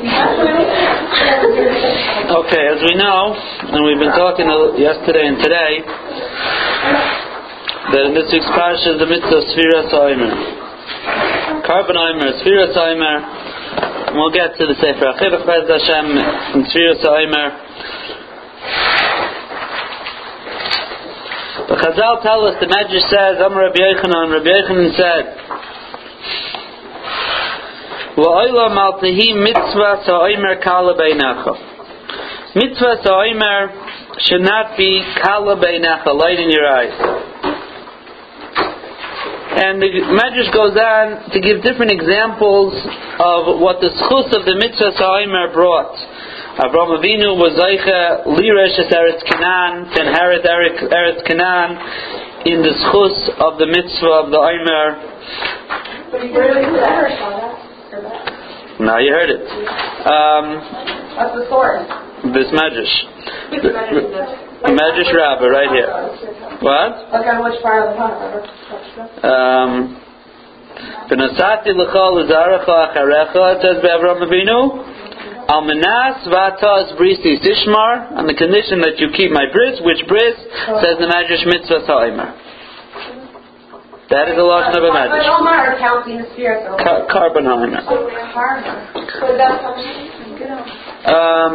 Okay, as we know, and we've been talking yesterday and today, that in this week's parsha is the mitzvah of Sfiras Oimer. Korban Oimer, Sfiras Oimer, we'll get to the Sefer Achivach Bez Hashem and Sfiras Oimer. The Chazal tell us, the Medrash says, Amar Rabbi Yochanan, Rabbi Yochanan said, Wa'olam al tehi mitzvah sa'omer kala beinacha. Mitzvah Oimer should not be kala beinecha, light in your eyes. And the Medrash goes on to give different examples of what the schus of the mitzvah Oimer brought. Avraham Avinu was Zaycha Lirish as Eretz Canaan to inherit Eretz Canaan in the schus of the mitzvah of the Oimer. But he really said Now you heard it. Um, That's the source. This Medrash. The Medrash Rabbah, right here. What? On which part of the Torah. Um, V'nasati l'chol l'zarecha acharecha, it says Avram Avinu, al menas v'atas brisi tishmar, on the condition that you keep my bris, which bris, says the Medrash mitzvah sa'imer. That is the lashon of a Medrash. Omar are counting the spirits. Ka- Korban Haimer. Um,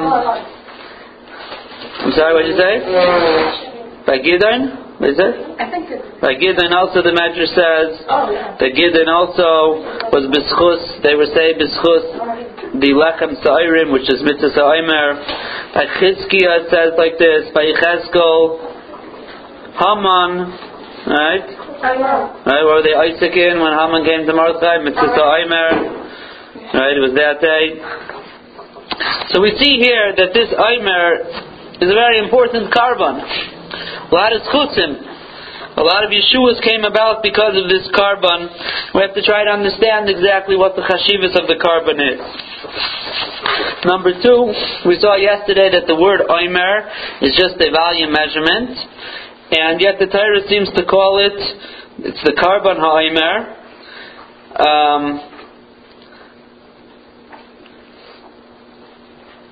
I'm sorry, what did you say? By Gidon? What is it? I think it's. By Gidon also the Medrash says Oh, yeah. that Gidon also was bischus, they were saying bischus, the lechem sa'irim, which is mitzvah sa'imer. By Chizkiah says like this, by Yechezkel, Haman, right? Right, where were they Isaac in when Haman came to Mordechai, mitzvah sa'imer, right, it was that day. So we see here that this Aimer is a very important korban. A lot of chutzim. A lot of Yeshuas came about because of this korban. We have to try to understand exactly what the chashivas of the korban is. Number two, we saw yesterday that the word Oimer is just a volume measurement, and yet the Torah seems to call it, it's the korban Ha'oimer. Um,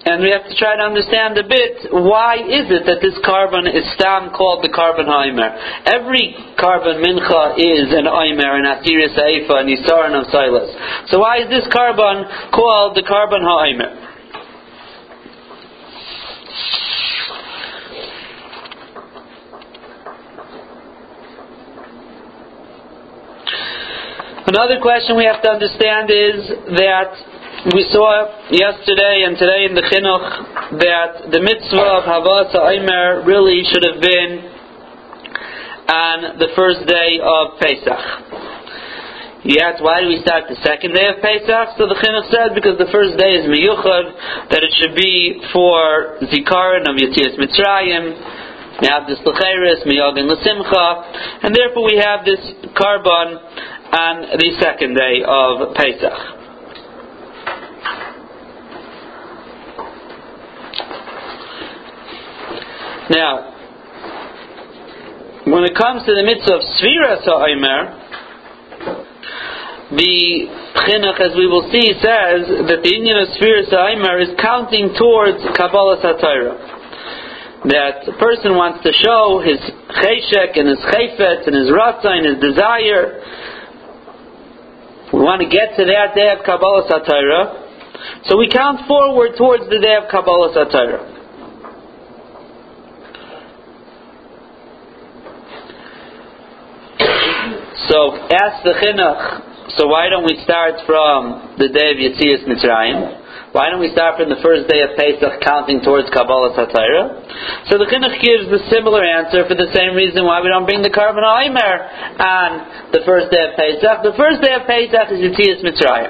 and we have to try to understand a bit why is it that this korban is stam called the korban Aimer. Every korban mincha is an Aimer, an Asirius Aifa, an Isar, and Silas. So why is this korban called the korban Aimer? Another question we have to understand is that we saw yesterday and today in the chinuch that the mitzvah of Havas Aimer really should have been on the first day of Pesach. Yet, why do we start the second day of Pesach? So the chinuch said because the first day is miyuchad, that it should be for zikaron of Yetzias Mitzrayim, Me'abdis L'cheres, Miyagin L'simcha, and therefore we have this korban on the second day of Pesach. Now, when it comes to the mitzvah of Svira Sa'omer, the chinuch, as we will see, says that the union of Svira Sa'omer is counting towards Kabbalah Satira. That a person wants to show his cheshek and his chayfet and his ratzah and his desire. We want to get to that day of Kabbalah Satira. So we count forward towards the day of Kabbalah Satira. So ask the chinuch. So why don't we start from the day of Yetzias Mitzrayim? Why don't we start from the first day of Pesach, counting towards Kabbalah Satira? So the chinuch gives the similar answer for the same reason why we don't bring the korban on the first day of Pesach. The first day of Pesach is Yetzias Mitzrayim.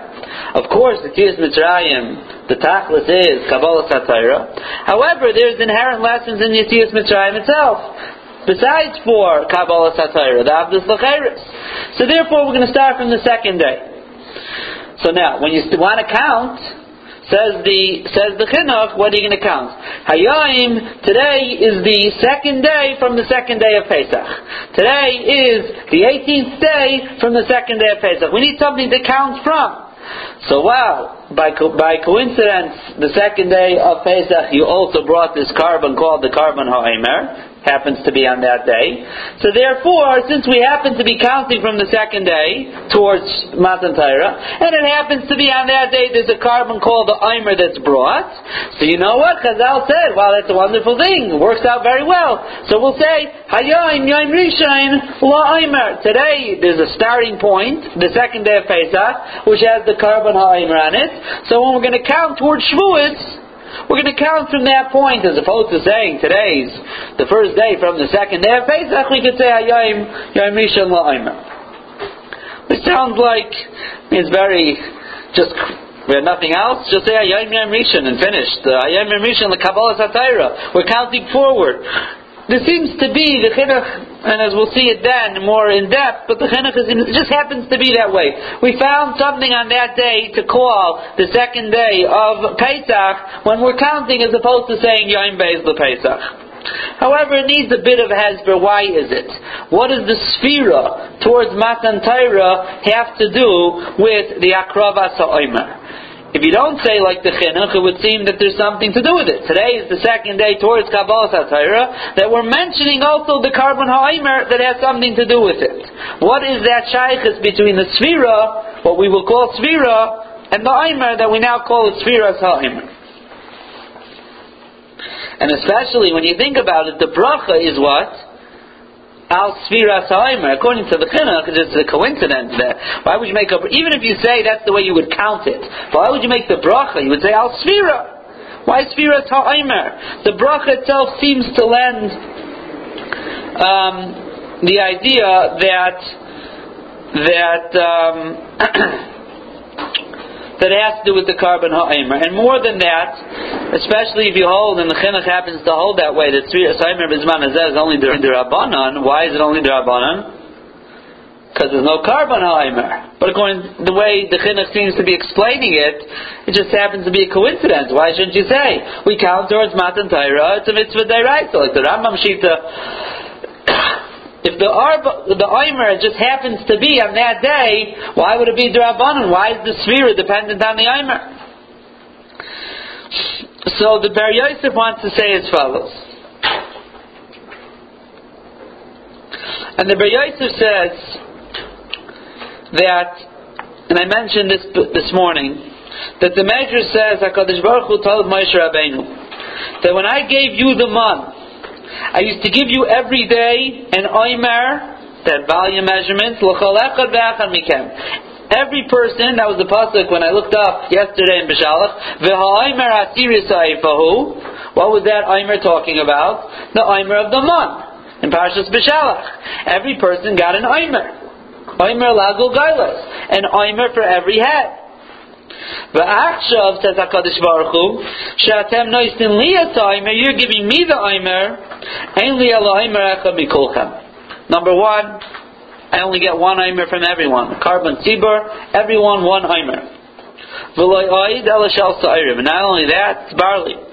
Of course, Yetzias Mitzrayim, the tachlis is Kabbalah Satira. However, there's inherent lessons in Yetzias Mitzrayim itself besides for Kabbalah Satira, the Abdus Lacheris. So therefore, we're going to start from the second day. So now, when you want to count, says the says the chinuch, what are you going to count? Hayayim today is the second day from the second day of Pesach. Today is the 18th day from the second day of Pesach. We need something to count from. So wow, by, co- by coincidence, the second day of Pesach, you also brought this korban called the korban ha'emer, happens to be on that day. So therefore, since we happen to be counting from the second day towards Matan Torah, and it happens to be on that day there's a korban called the Eimer that's brought, so you know what? Chazal said, wow, that's a wonderful thing. It works out very well. So we'll say, Hayom Yom Rishon La Eimer. Today there's a starting point, the second day of Pesach, which has the korban Ha'eimer on it. So when we're going to count towards Shavuot, we're going to count from that point as opposed to saying today's the first day from the second day of Pesach. We could say Hayom Yom Rishon La'omer. Which sounds like it's very just we have nothing else. Just say Hayom Yom Rishon and finished. Hayom Yom Rishon the Kabbalah Satira. We're counting forward. There seems to be the chinuch, and as we'll see it then more in depth, but the chinuch is, it just happens to be that way. We found something on that day to call the second day of Pesach when we're counting as opposed to saying Yom Beis Pesach. However, it needs a bit of hesber. Why is it? What does the sphera towards Matan Torah have to do with the Akravas HaOmer? If you don't say like the chinuch, it would seem that there's something to do with it. Today is the second day towards Kabbalah Satira that we're mentioning also the korban ha'aimer that has something to do with it. What is that shaykhis between the sphira, what we will call sphira, and the aimer that we now call sphira's ha'aimer? And especially when you think about it, the bracha is what? Al Sfira Saimer, according to the Chinuch, it's a coincidence there. Why would you make a, even if you say that's the way you would count it, why would you make the bracha? You would say Al Sfira. Why Sfira Saimer? The bracha itself seems to lend um, the idea that that um, that has to do with the korban ha'emer. And more than that, especially if you hold, and the chinuch happens to hold that way, that Saimer Bizman is only the Rabbanon. Why is it only the Rabbanon? Because there's no korban ha'emer. But according to the way the chinuch seems to be explaining it, it just happens to be a coincidence. Why shouldn't you say? We count towards Matan Torah, it's a mitzvah deraisa, like the Rambam Shita. If the arba, the Aimer just happens to be on that day, why would it be Drabanan? Why is the Sphira dependent on the Omer? So the Ber Yosef wants to say as follows. And the Ber Yosef says that, and I mentioned this this morning, that the Medrash says, HaKadosh Baruch Hu told Moshe Rabbeinu, that when I gave you the man, I used to give you every day an oimer, that volume measurement, Every person, that was the pasuk when I looked up yesterday in Beshalach, what was that oimer talking about? The oimer of the month in Parshas Beshalach. Every person got an oimer. Oimer lagul gailas. An oimer for every head. V'achshav says Hakadosh Baruch Hu, she'atem noisin li Aimer, you're giving me the Aimer, ein li ala Aimer echa mikolchem. Number one, I only get one Aimer from everyone. Korban tzibur, everyone one Aimer. V'loi oid ela shel. And not only that, it's barley.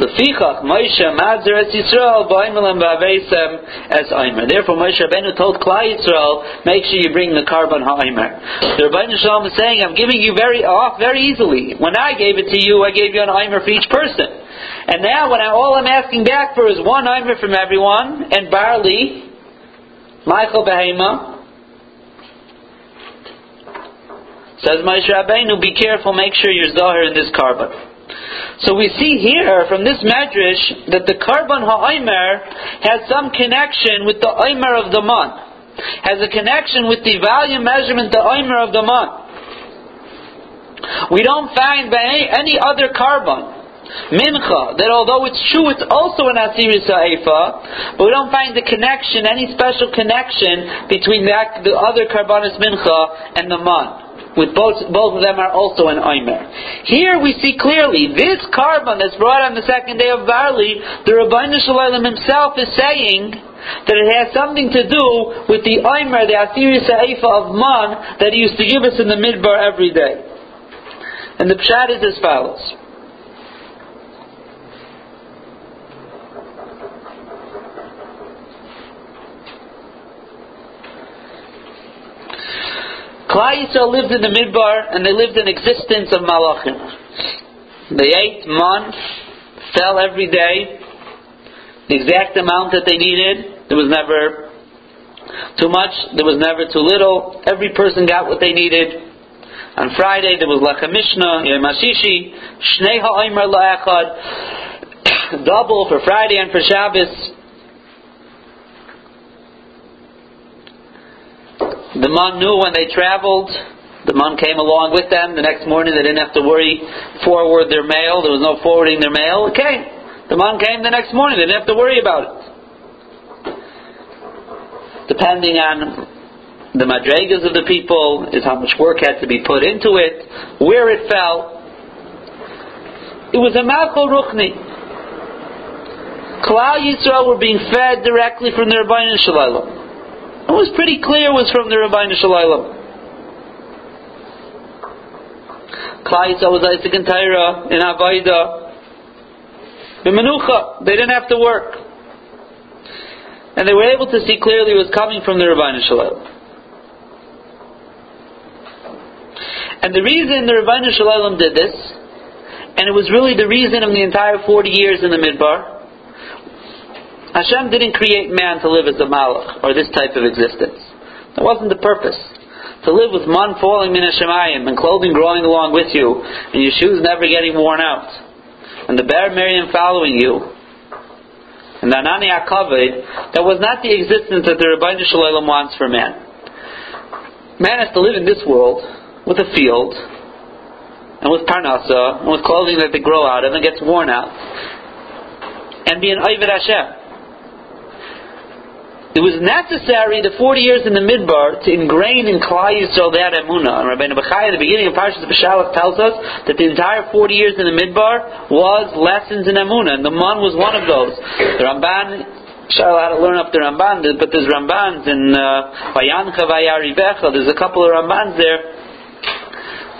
Lefichach Moshe Madzer Es Yisrael Ba'imilam Ba'aveisem Es Aimer. Therefore Moshe Rabbeinu told Klai Yisrael, make sure you bring the korban ha'aimer. The Rabbeinu Shalom is saying, I'm giving you very off very easily. When I gave it to you, I gave you an aimer for each person. And now when I, all I'm asking back for is one aimer from everyone, and barley, Michael Behema, says Moshe Rabbeinu, be careful, make sure you're Zahir in this korban. So we see here from this medrash that the korban ha'aimer has some connection with the aimer of the month, has a connection with the volume measurement, the aimer of the month. We don't find by any, any other korban mincha, that although it's true it's also an Asiris Ha'efa, but we don't find the connection, any special connection between that, the other Karbanis mincha and the man with both both of them are also an Omer. Here we see clearly this korban that's brought on the second day of barley, the Rabbi Shalom himself is saying that it has something to do with the Omer, the Asiri Sa'ifa of Man that he used to give us in the Midbar every day. And the Pshat is as follows. Klal Yisrael lived in the Midbar and they lived in existence of Malachim. They ate man, fell every day, the exact amount that they needed. There was never too much, there was never too little. Every person got what they needed. On Friday there was Lechem Mishnah, Yom Hashishi, Shnei Ha'omer La'echad, double for Friday and for Shabbos. The man knew when they traveled. The man came along with them. The next morning they didn't have to worry forward their mail. There was no forwarding their mail. Okay. The man came the next morning. They didn't have to worry about it. Depending on the madregas of the people, is how much work had to be put into it, where it fell. It was a Malchol Ruchni. Klal Yisrael were being fed directly from the Rabbeinu Shalom. It was pretty clear was from the Rabbeinu Shalom. Klal Yisrael was Isaac and Tyra in Avaida. In Menucha, they didn't have to work. And they were able to see clearly it was coming from the Rabbeinu Shalom. And the reason the Rabbeinu Shalom did this, and it was really the reason of the entire 40 years in the Midbar, Hashem didn't create man to live as a malach, or this type of existence. That wasn't the purpose. To live with man falling min Hashemayim, and clothing growing along with you, and your shoes never getting worn out, and the bear Miriam following you, and the Anani Akaved, that was not the existence that the Rabbi Shalom wants for man. Man has to live in this world with a field, and with parnasa, and with clothing that they grow out of and gets worn out, and be an Oived Hashem. It was necessary the 40 years in the Midbar to ingrain in Klal Yisrael that emunah. And Rabbeinu Bechai at the beginning of Parshas Beshalach tells us that the entire 40 years in the Midbar was lessons in emunah, and the man was one of those. The Ramban Shal had to learn up the Ramban, but there's Rambans in uh, Vayancha Vayarivecha. There's a couple of Rambans there.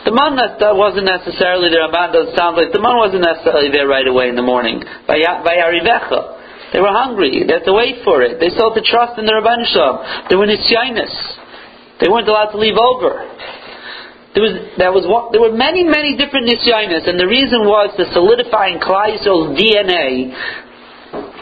The man that, that wasn't necessarily the Ramban doesn't sound like the man wasn't necessarily there right away in the morning. Vayarivecha. They were hungry. They had to wait for it. They still had to trust in the Rabban Shalom. They were nisyanis. They weren't allowed to leave over. There was, there was one, there were many, many different nisyanis, and the reason was to solidify in DNA,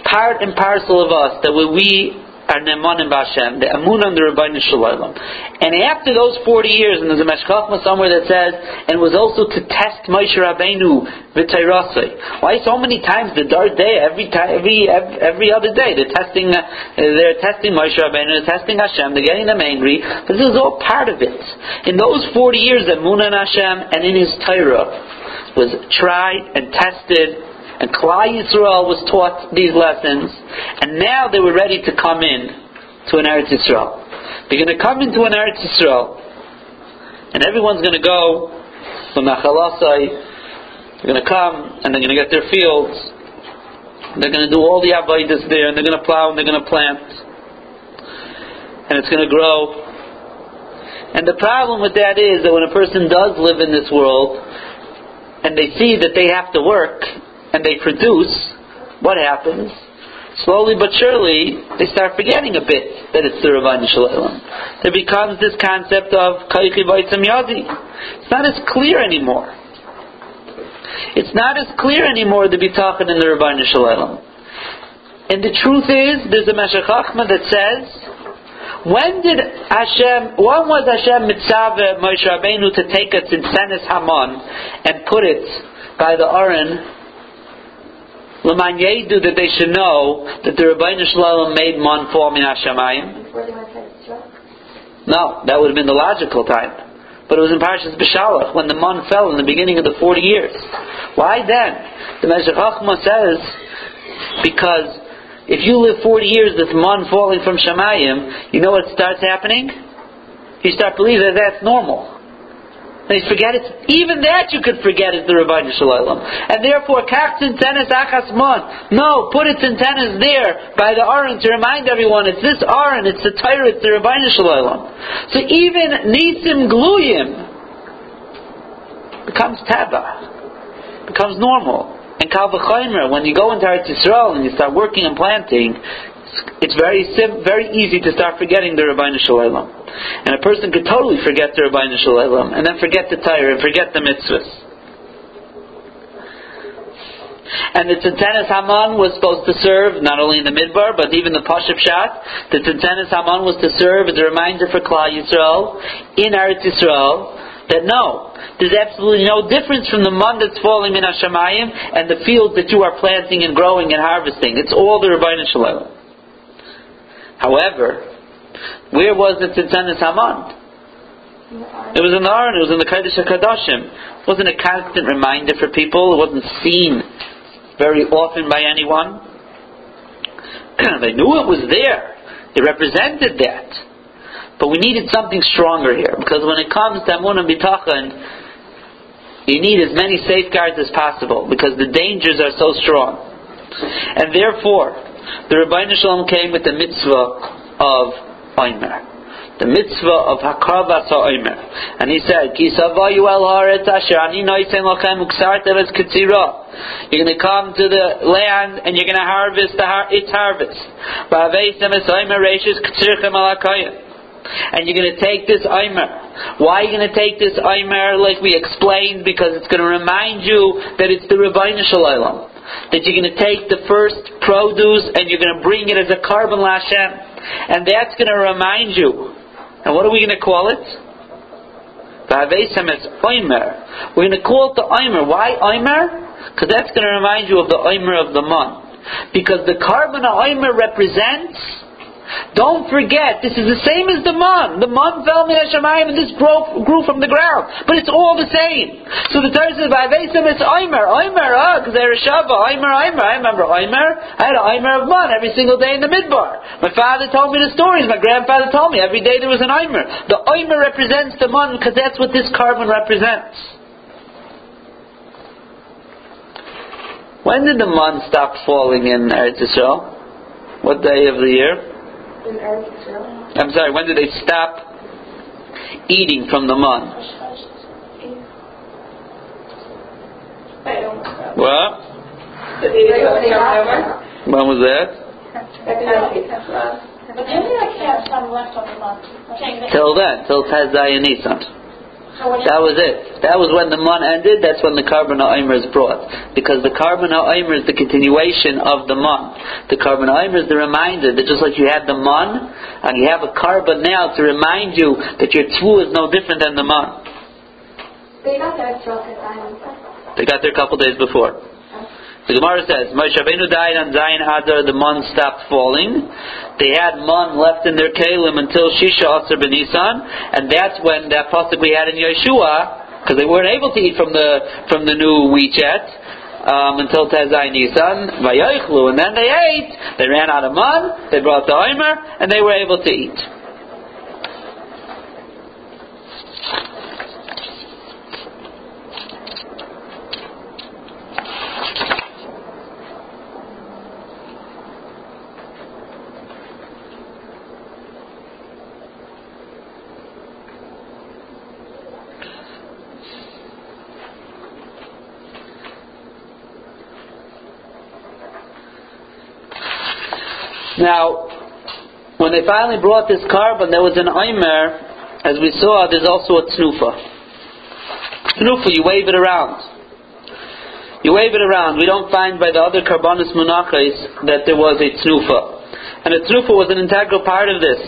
part and parcel of us, that we are Nemanim Bashem, the Amun on the Rabbeinu Shalom. And after those 40 years, and there's a Meshech Chochma somewhere that says, and was also to test Moshe Rabbeinu v'Tayrasai. Why so many times the dark day, every time, every, every, other day, they're testing, uh, they're testing Moshe Rabbeinu, they're testing Hashem, they're getting them angry, but this is all part of it. In those 40 years, that Amun on Hashem and in His Torah was tried and tested and Klal Yisrael was taught these lessons, and now they were ready to come in to an Eretz Yisrael. They're going to come into an Eretz Yisrael, and everyone's going to go from Nachalasai. They're going to come, and they're going to get their fields. They're going to do all the avodas there, and they're going to plow, and they're going to plant. And it's going to grow. And the problem with that is that when a person does live in this world, and they see that they have to work, and they produce, what happens? Slowly but surely, they start forgetting a bit that it's the Rabban Shalom. There becomes this concept of Kaichi Baitzam Yadi. It's not as clear anymore. It's not as clear anymore to be talking in the Rabban Shalom. And the truth is, there's a Meshech that says, when did Hashem, when was Hashem mitzvah Moshe Rabbeinu to take a tzintzenes Haman and put it by the Aron L'man yedu that they should know that the Rabbeinu Shalom made man fall min Hashemayim. No, that would have been the logical time. But it was in Parshas Beshalach when the man fell in the beginning of the 40 years. Why then? The Meshech says, because if you live 40 years with man falling from Shemayim, you know what starts happening? You start believing that that's normal. And forget it. Even that you could forget is the Rabbi Shalom. And therefore, kach tennis achas mon. No, put its antennas there by the Aron to remind everyone it's this Aron, it's the Torah, it's the Rabbi Shalom. So even nisim gluyim becomes tava, becomes normal. And kal when you go into Eretz Yisrael and you start working and planting, it's very sim- very easy to start forgetting the Rabbeinu Shalom. And a person could totally forget the Rabbeinu Shalom and then forget the Torah and forget the mitzvahs. And the Tzintenes Haman was supposed to serve not only in the Midbar, but even the Pashup Shat. The Tzintenes Haman was to serve as a reminder for Klal Yisrael in Eretz Yisrael that no, there's absolutely no difference from the man that's falling in Hashemayim and the fields that you are planting and growing and harvesting. It's all the Rabbeinu Shalom. However, where was the Tzintenes Haman? It was in the Aron, it was in the Kodesh HaKadoshim. It wasn't a constant reminder for people, it wasn't seen very often by anyone. they knew it was there. It represented that. But we needed something stronger here, because when it comes to Amun and Bitachon, you need as many safeguards as possible, because the dangers are so strong. And therefore, the Rabbi Shalom came with the mitzvah of Omer. The mitzvah of Hakravas Omer. And he said, el ani noisen es. You're going to come to the land and you're going to harvest har- its harvest. Es Omer alakayim and you're going to take this Aimer. Why are you going to take this Aimer like we explained? Because it's going to remind you that it's the Rabbeinu Shalom. That you're going to take the first produce and you're going to bring it as a korban lashem. And that's going to remind you. And what are we going to call it? Aimer. We're going to call it the Aimer. Why Aimer? Because that's going to remind you of the Aimer of the month. Because the korban Aimer represents don't forget, this is the same as the man. The man fell min Hashemayim and this grew, grew from the ground. But it's all the same. So the Torah says, Va'avesim, it's Omer. Omer, ah, because they're a Shava. Omer, Omer. I remember Omer. I had an Omer of man every single day in the Midbar. My father told me the stories. My grandfather told me every day there was an Omer. The Omer represents the man because that's what this korban represents. When did the man stop falling in Eretz Yisrael? What day of the year? In Eretz Yisrael. I'm sorry, when did they stop eating from the man? What? When was that? But maybe I can't have some left on the month. Till then, till Tazai and Nisan. That was it. That was when the man ended. That's when the korban Aimer is brought, because the korban Aimer is the continuation of the man. The korban Aimer is the reminder that just like you had the man, and you have a korban now to remind you that your tzvu is no different than the man. They got their stroke at Diamond. They got there a couple days before. The Gemara says, Moshe Rabbeinu died on Zayin Adar, the man stopped falling. They had man left in their kalim until Shisha Asr ben Nisan, and that's when that pasuk we had in Yeshua, because they weren't able to eat from the from the new wheat yet, um, until Tezai Nisan, Vayoichlu, and then they ate, they ran out of man, they brought the Omer, and they were able to eat. Now, when they finally brought this korban, there was an Omer, as we saw, there's also a Tnufa. Tnufa, you wave it around. You wave it around. We don't find by the other Karbonis Munachais that there was a Tnufa. And a Tnufa was an integral part of this.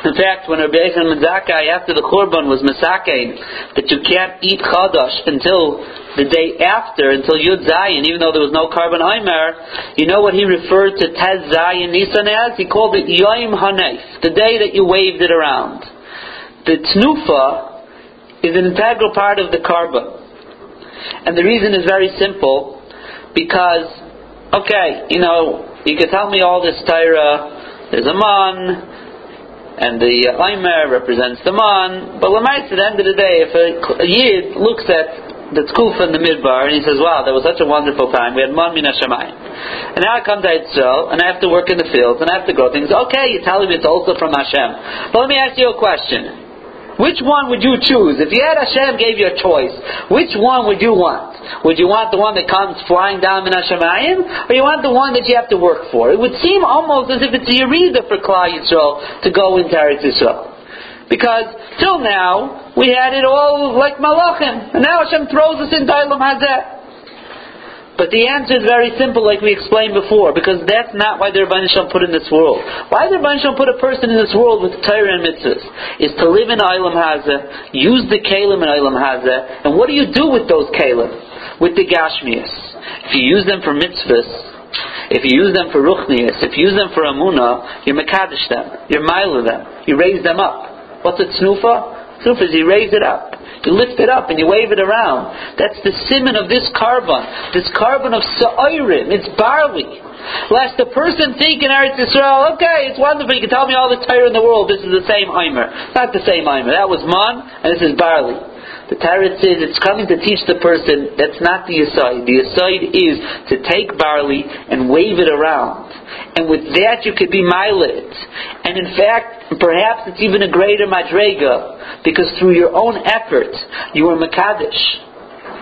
In fact, when Rabbi Yochanan ben Zakai, after the Korban, was Masakein, that you can't eat Chadash until the day after, until Yud Zayin, even though there was no korban Aimer, you know what he referred to Tez Zayin Nisan as? He called it Yoim Hanef, the day that you waved it around. The Tnufa is an integral part of the Korban. And the reason is very simple, because, okay, you know, you could tell me all this Torah, there's a man, and the Aimer represents the man. But Lamais, at the end of the day, if a, a Yid looks at the Tkufa in the Midbar and he says, wow, that was such a wonderful time, we had Man Min Hashemayim. And now I come to Israel and I have to work in the fields and I have to grow things. Okay, you're telling me it's also from Hashem. But let me ask you a question. Which one would you choose? If you had Hashem gave you a choice, which one would you want? Would you want the one that comes flying down in Hashemayim, or you want the one that you have to work for? It would seem almost as if it's a Yerida for Klal Yisrael to go into Eretz Yisrael. Because till now, we had it all like Malachim, and now Hashem throws us into Ilam Hazeh. But the answer is very simple, like we explained before, because that's not why the Rabban Shalom put in this world. Why the Rabban Shalom put a person in this world with Torah and mitzvahs is to live in Ilam Hazeh, use the Kalim in Ilam Hazeh, and what do you do with those Kalim? With the Gashmias. If you use them for mitzvahs, if you use them for ruchnias, if you use them for amuna, you makadosh them, you mile them, you raise them up. What's a tnufa? Tnufa is you raise it up. You lift it up and you wave it around. That's the simon of this korban. This korban of sa'irim. It's barley. Lest the person think in Eretz Yisrael, okay, it's wonderful, you can tell me all the Torah in the world, this is the same Eimer. Not the same Eimer. That was man, and this is barley. The Torah says it's coming to teach the person that's not the aside. The aside is to take barley and wave it around. And with that you could be milet. And in fact, perhaps it's even a greater madrega, because through your own effort, you were Makadish,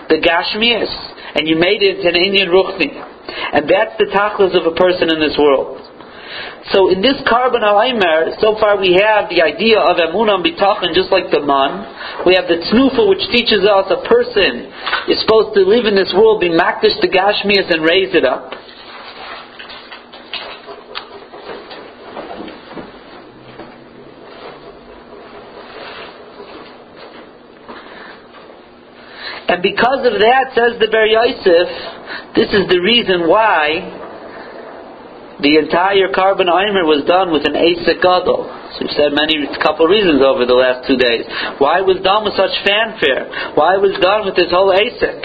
the Gashmias, and you made it an Indian Ruchni. And that's the tachlis of a person in this world. So in this korban al so far we have the idea of emunah bitachon, just like the man. We have the tnufa, which teaches us a person is supposed to live in this world, be makdish to gashmias and raise it up. And because of that, says the Ber Yosef, this is the reason why the entire korban Eimer was done with an Asik Gadol. So we've said many, couple reasons over the last two days. Why was done with such fanfare? Why was done with this whole Asik?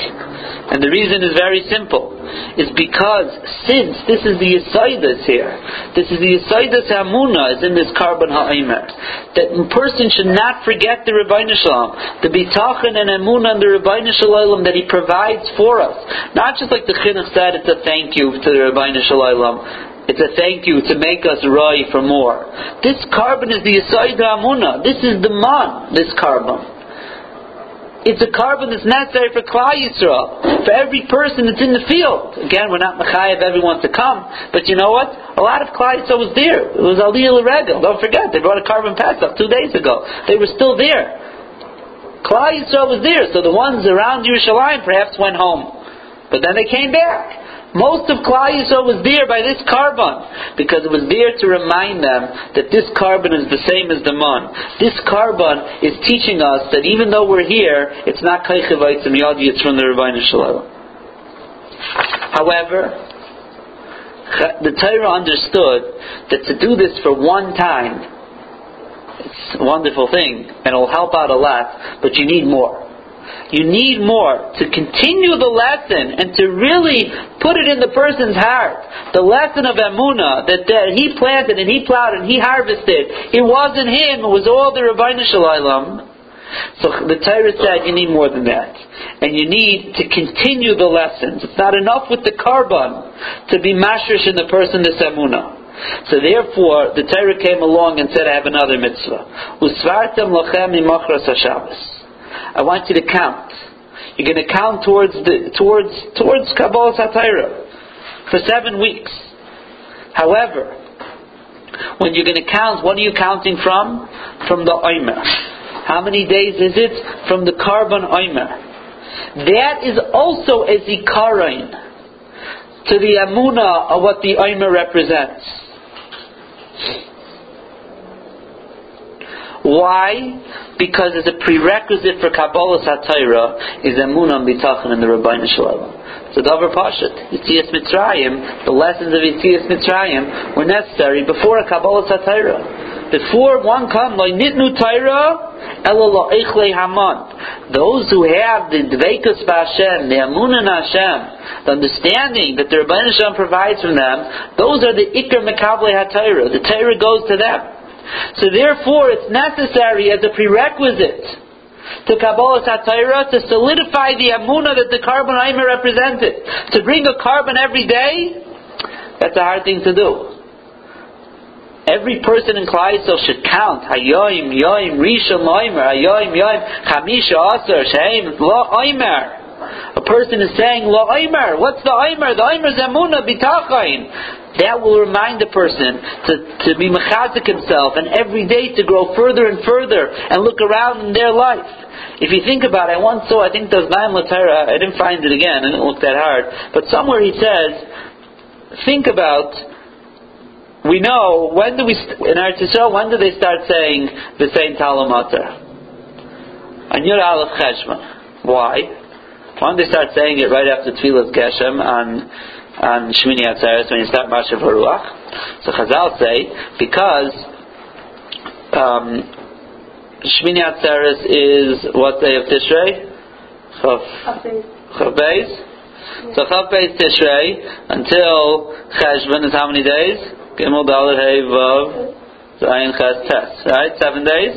And the reason is very simple. Is because since this is the Yisaidas here, this is the Yisaidas Hamuna is in this korban Ha'imer, that a person should not forget the Rabbi Shalom, the Bitachan and Hamuna and the Rabbi Shalom that he provides for us. Not just like the Chinuch said, it's a thank you to the Rabbi Shalom it's a thank you to make us rai for more. This korban is the Yisayid Amuna. This is the man, this korban. It's a korban that's necessary for Klal Yisrael, for every person that's in the field. Again, we're not Machayev everyone to come, but you know what? A lot of Klal Yisrael was there. It was Aliyah Regel. Don't forget, they brought a korban pass up two days ago. They were still there. Klal Yisrael was there, so the ones around Yerushalayim perhaps went home. But then they came back. Most of Klal Yisrael was there by this korban because it was there to remind them that this korban is the same as the man. This korban is teaching us that even though we're here, it's not kaichevaitz and yadi, it's from the Rabbi Shalom. However, the Torah understood that to do this for one time, it's a wonderful thing and it'll help out a lot, but you need more. You need more to continue the lesson and to really put it in the person's heart. The lesson of Emunah that, that he planted and he plowed and he harvested. It wasn't him, it was all the Rabbi Shalom. So the Torah said you need more than that. And you need to continue the lessons. It's not enough with the korban to be mashrish in the person this emunah. So therefore, the Torah came along and said, I have another mitzvah. Usvartem lochem imachras HaShabbos. I want you to count. You're going to count towards the towards towards Kabbalah Satira for seven weeks. However, when you're going to count, what are you counting from? From the Omer. How many days is it? From the korban Omer. That is also a zikaron to the amuna of what the Omer represents. Why? Because as a prerequisite for Kabbalah Satira is Emunah Bitachon and the Rabbeinu Shalom. So Davar Pashat, Yitzias Mitzrayim, the lessons of Yitzias Mitzrayim were necessary before a Kabbalah Satira. Before one come, like Nitnu Taira, Haman. Those who have the Dveikus Hashem, the Amunah Hashem, the understanding that the Rabbeinu Shalom provides from them, those are the Ikar Mekable HaTaira. The Taira goes to them. So therefore, it's necessary as a prerequisite to Kabbalah Satira to solidify the Amunah that the korban Aimer represented. To bring a korban every day, that's a hard thing to do. Every person in Klal Yisrael should count. Hayoim, yoim, rishon, loimer, hayoim, yoim, chamisha, aser, sheim, lo, oimer. A person is saying, lo, oimer. What's the oimer? The oimer is emuna, bitachon. That will remind the person to, to be mechazik himself and every day to grow further and further and look around in their life. If you think about it, I once saw, I think those Naim Latara, I didn't find it again, I didn't look that hard, but somewhere he says, think about we know when do we in our Yisrael when do they start saying the same Talamater? On Yud Aleph Cheshvan. Why? Why don't they start saying it right after Tfilas Geshem on on Shmini Atzeres when you start Mashav Haruach? So Chazal say because um, Shmini Atzeres is what day of Tishrei? Chav Chav So Chav Beis Tishrei until Cheshvan is how many days? Gimel Dalet Hey Vav Zayin Ches Tes. Right, seven days,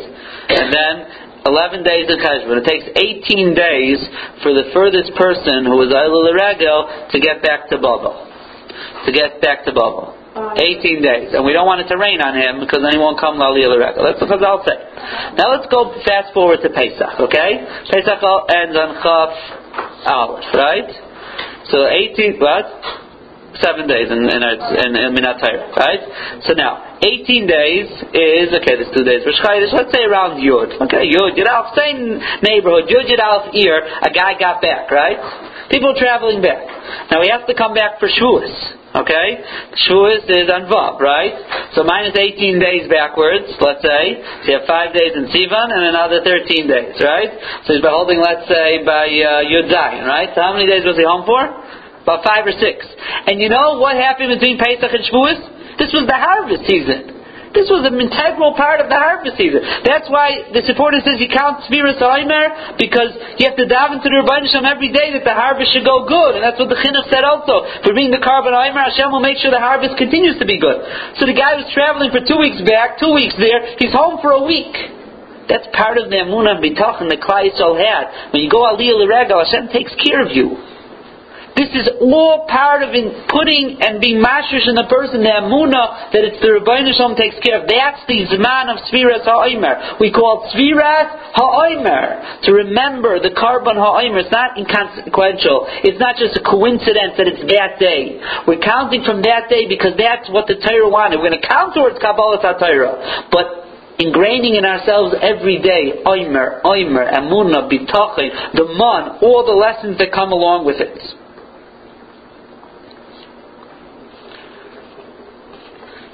and then eleven days in Cheshvan. It takes eighteen days for the furthest person who is Ayla Regel to get back to Baba, to get back to Baba. 18 days. And we don't want it to rain on him because then he won't come Lali Regel. That's what I'll say. Now let's go fast forward to Pesach, okay? Pesach ends on Chaf Aleph, right? So 18, what? Seven days in in, in, in Minat right? So now, 18 days is, okay, there's two days let's say around Yud. Okay, Yud, Yud Alf, same neighborhood, Yud Yud Alf ear, a guy got back, right? People traveling back. Now he has to come back for Shavuos. Okay? Shavuos is on Vav, right? So minus 18 days backwards, let's say. So you have 5 days in Sivan and another 13 days, right? So he's been holding, let's say, by uh, Yud Zayin, right? So how many days was he home for? About five or six. And you know what happened between Pesach and Shavuos? This was the harvest season. This was an integral part of the harvest season. That's why the supporter says you count Sfiras Aimer because you have to dive into the Shem every day that the harvest should go good. And that's what the Chinuch said also. For being the korban Aimer, Hashem will make sure the harvest continues to be good. So the guy was traveling for two weeks back, two weeks there, he's home for a week. That's part of the Amunah and Bitachon that Klal Yisrael had. When you go Aliyah L'Regal, Hashem takes care of you. This is all part of in putting and being mashish in the person, the amuna, that it's the Rabbeinu Shalom takes care of. That's the Zman of Sviras HaOimer. We call it Sviras HaOimer. To remember the korban HaOimer. It's not inconsequential. It's not just a coincidence that it's that day. We're counting from that day because that's what the Torah wanted. We're going to count towards Kabbalah Torah. But ingraining in ourselves every day, Oimer, Oimer, Amunah, Bitachin, the Man, all the lessons that come along with it.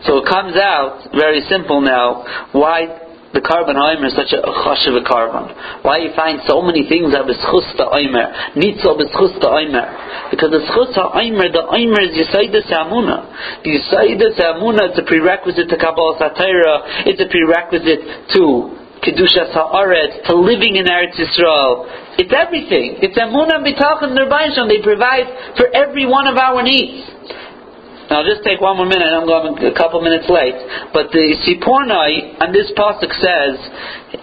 So it comes out very simple now why the korban oimer is such a chashiv korban. Why you find so many things that b'schus the oimer, nitzo b'schus the oimer. Because the schus oimer, the oimer is yisaidus amuna. The yisaidus amuna is a prerequisite to Kabbalah Satira. It's a prerequisite to Kedusha Haaretz, to living in Eretz Yisrael. It's everything. It's B'tachon Nerbaishon. They provide for every one of our needs. Now, I'll just take one more minute. I'm going a couple minutes late. But the Sipornai on this pasuk says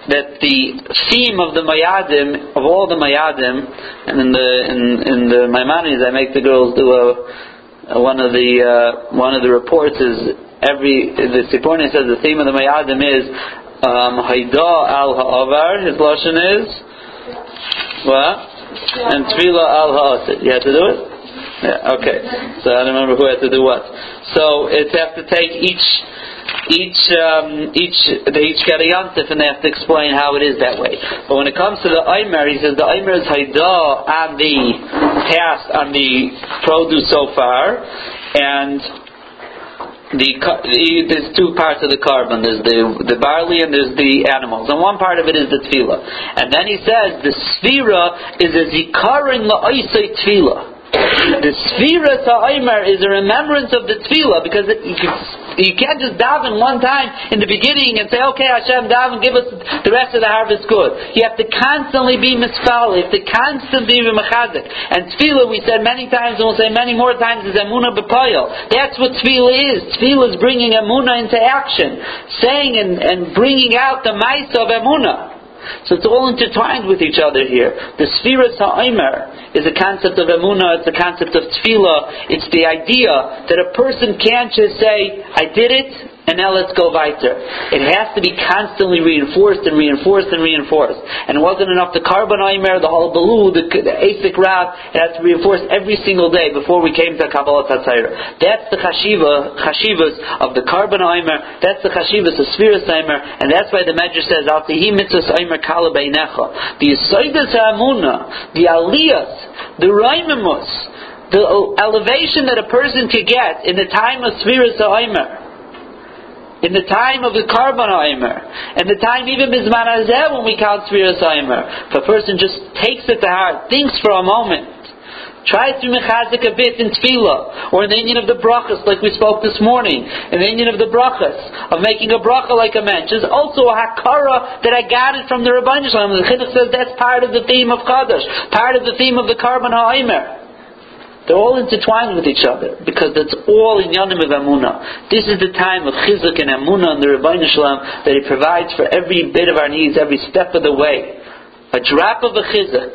that the theme of the Mayadim, of all the Mayadim, and in the in, in the Maimonides, I make the girls do a, a one of the uh, one of the reports is every the Sipornai says the theme of the Mayadim is um, Haida al Ha'avar. His lashon is what? And Tefillah al Ha'asid. You have to do it. Yeah, okay. So I don't remember who had to do what. So it's have to take each each um, each they each get a yontif and they have to explain how it is that way. But when it comes to the Aimer, he says the Aimer is haida on the past on the produce so far, and the, the, there's two parts of the korban. There's the the barley and there's the animals, and one part of it is the tefillah. And then he says the sphira is a zikarin la'isay tefillah the Sfira Ta'imar is a remembrance of the Tefillah because it, you, can, you can't just daven one time in the beginning and say, okay, Hashem, daven, give us the rest of the harvest good. You have to constantly be misfal, you have to constantly be mechazik. And Tefillah, we said many times, and we'll say many more times, is Emunah B'Payel. That's what Tefillah is. Tefillah is bringing Emunah into action, saying and, and bringing out the mice of Emunah. So it's all intertwined with each other here. The Sfiras Ha'omer is a concept of Emunah, it's a concept of Tefillah, it's the idea that a person can't just say, I did it, and now let's go weiter. It has to be constantly reinforced and reinforced and reinforced. And it wasn't enough the korban Aimer, the whole the, the Asik Rav, it has to be reinforced every single day before we came to Kabbalah Tatzayra. That's the chashiva, chashivas of the korban Aimer, that's the chashivas of Sfiras Aimer, and that's why the Medrash says, Al Tehi Mitzvahs Aimer Kala Beinecha. The Yisoidas Ha'amuna, the Aliyas, the Raimamus, the elevation that a person could get in the time of Sfiras Aimer in the time of the Korban Aimer, and the time even Azeh when we count Sfiras Aimer. If a person just takes it to heart, thinks for a moment, tries to mechazik a bit in tefillah, or in the inyan of the brachas, like we spoke this morning, in the inyan of the brachas, of making a bracha like a mensch, is also a hakara that I got it from the Rabbi Shalom. The Chinuch says that's part of the theme of Kaddish, part of the theme of the Korban Ha'aimer. They're all intertwined with each other because that's all in Yanim of Amunah. This is the time of Chizuk and Amunah and the Rabbi Shalom that He provides for every bit of our needs, every step of the way. A drop of a Chizuk.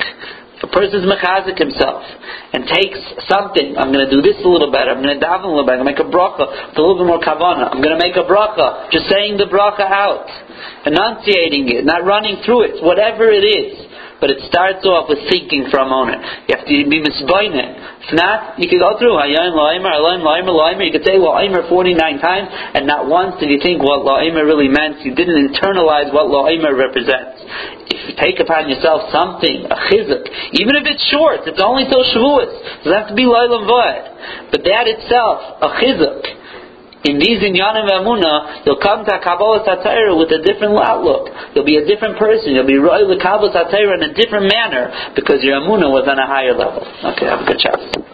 A person's mechazik himself and takes something, I'm going to do this a little better, I'm going to daven a little better, I'm going to make a bracha with a little bit more kavana, I'm going to make a bracha, just saying the bracha out, enunciating it, not running through it, whatever it is but it starts off with thinking for a moment. You have to be misboinet. If not, you could go through Hayyim La'imer, Hayyim La'imer, La'imer. You could say La'imer 49 times, and not once did you think what La'imer really meant. You didn't internalize what La'imer represents. If you take upon yourself something, a chizuk, even if it's short, it's only till Shavuot. It doesn't have to be La'ilam Vod. But that itself, a chizuk, in these inyanim emuna, you'll come to Kabbalas HaTorah with a different outlook. You'll be a different person. You'll be royal Kabbalas HaTorah in a different manner because your emuna was on a higher level. Okay, have a good chance.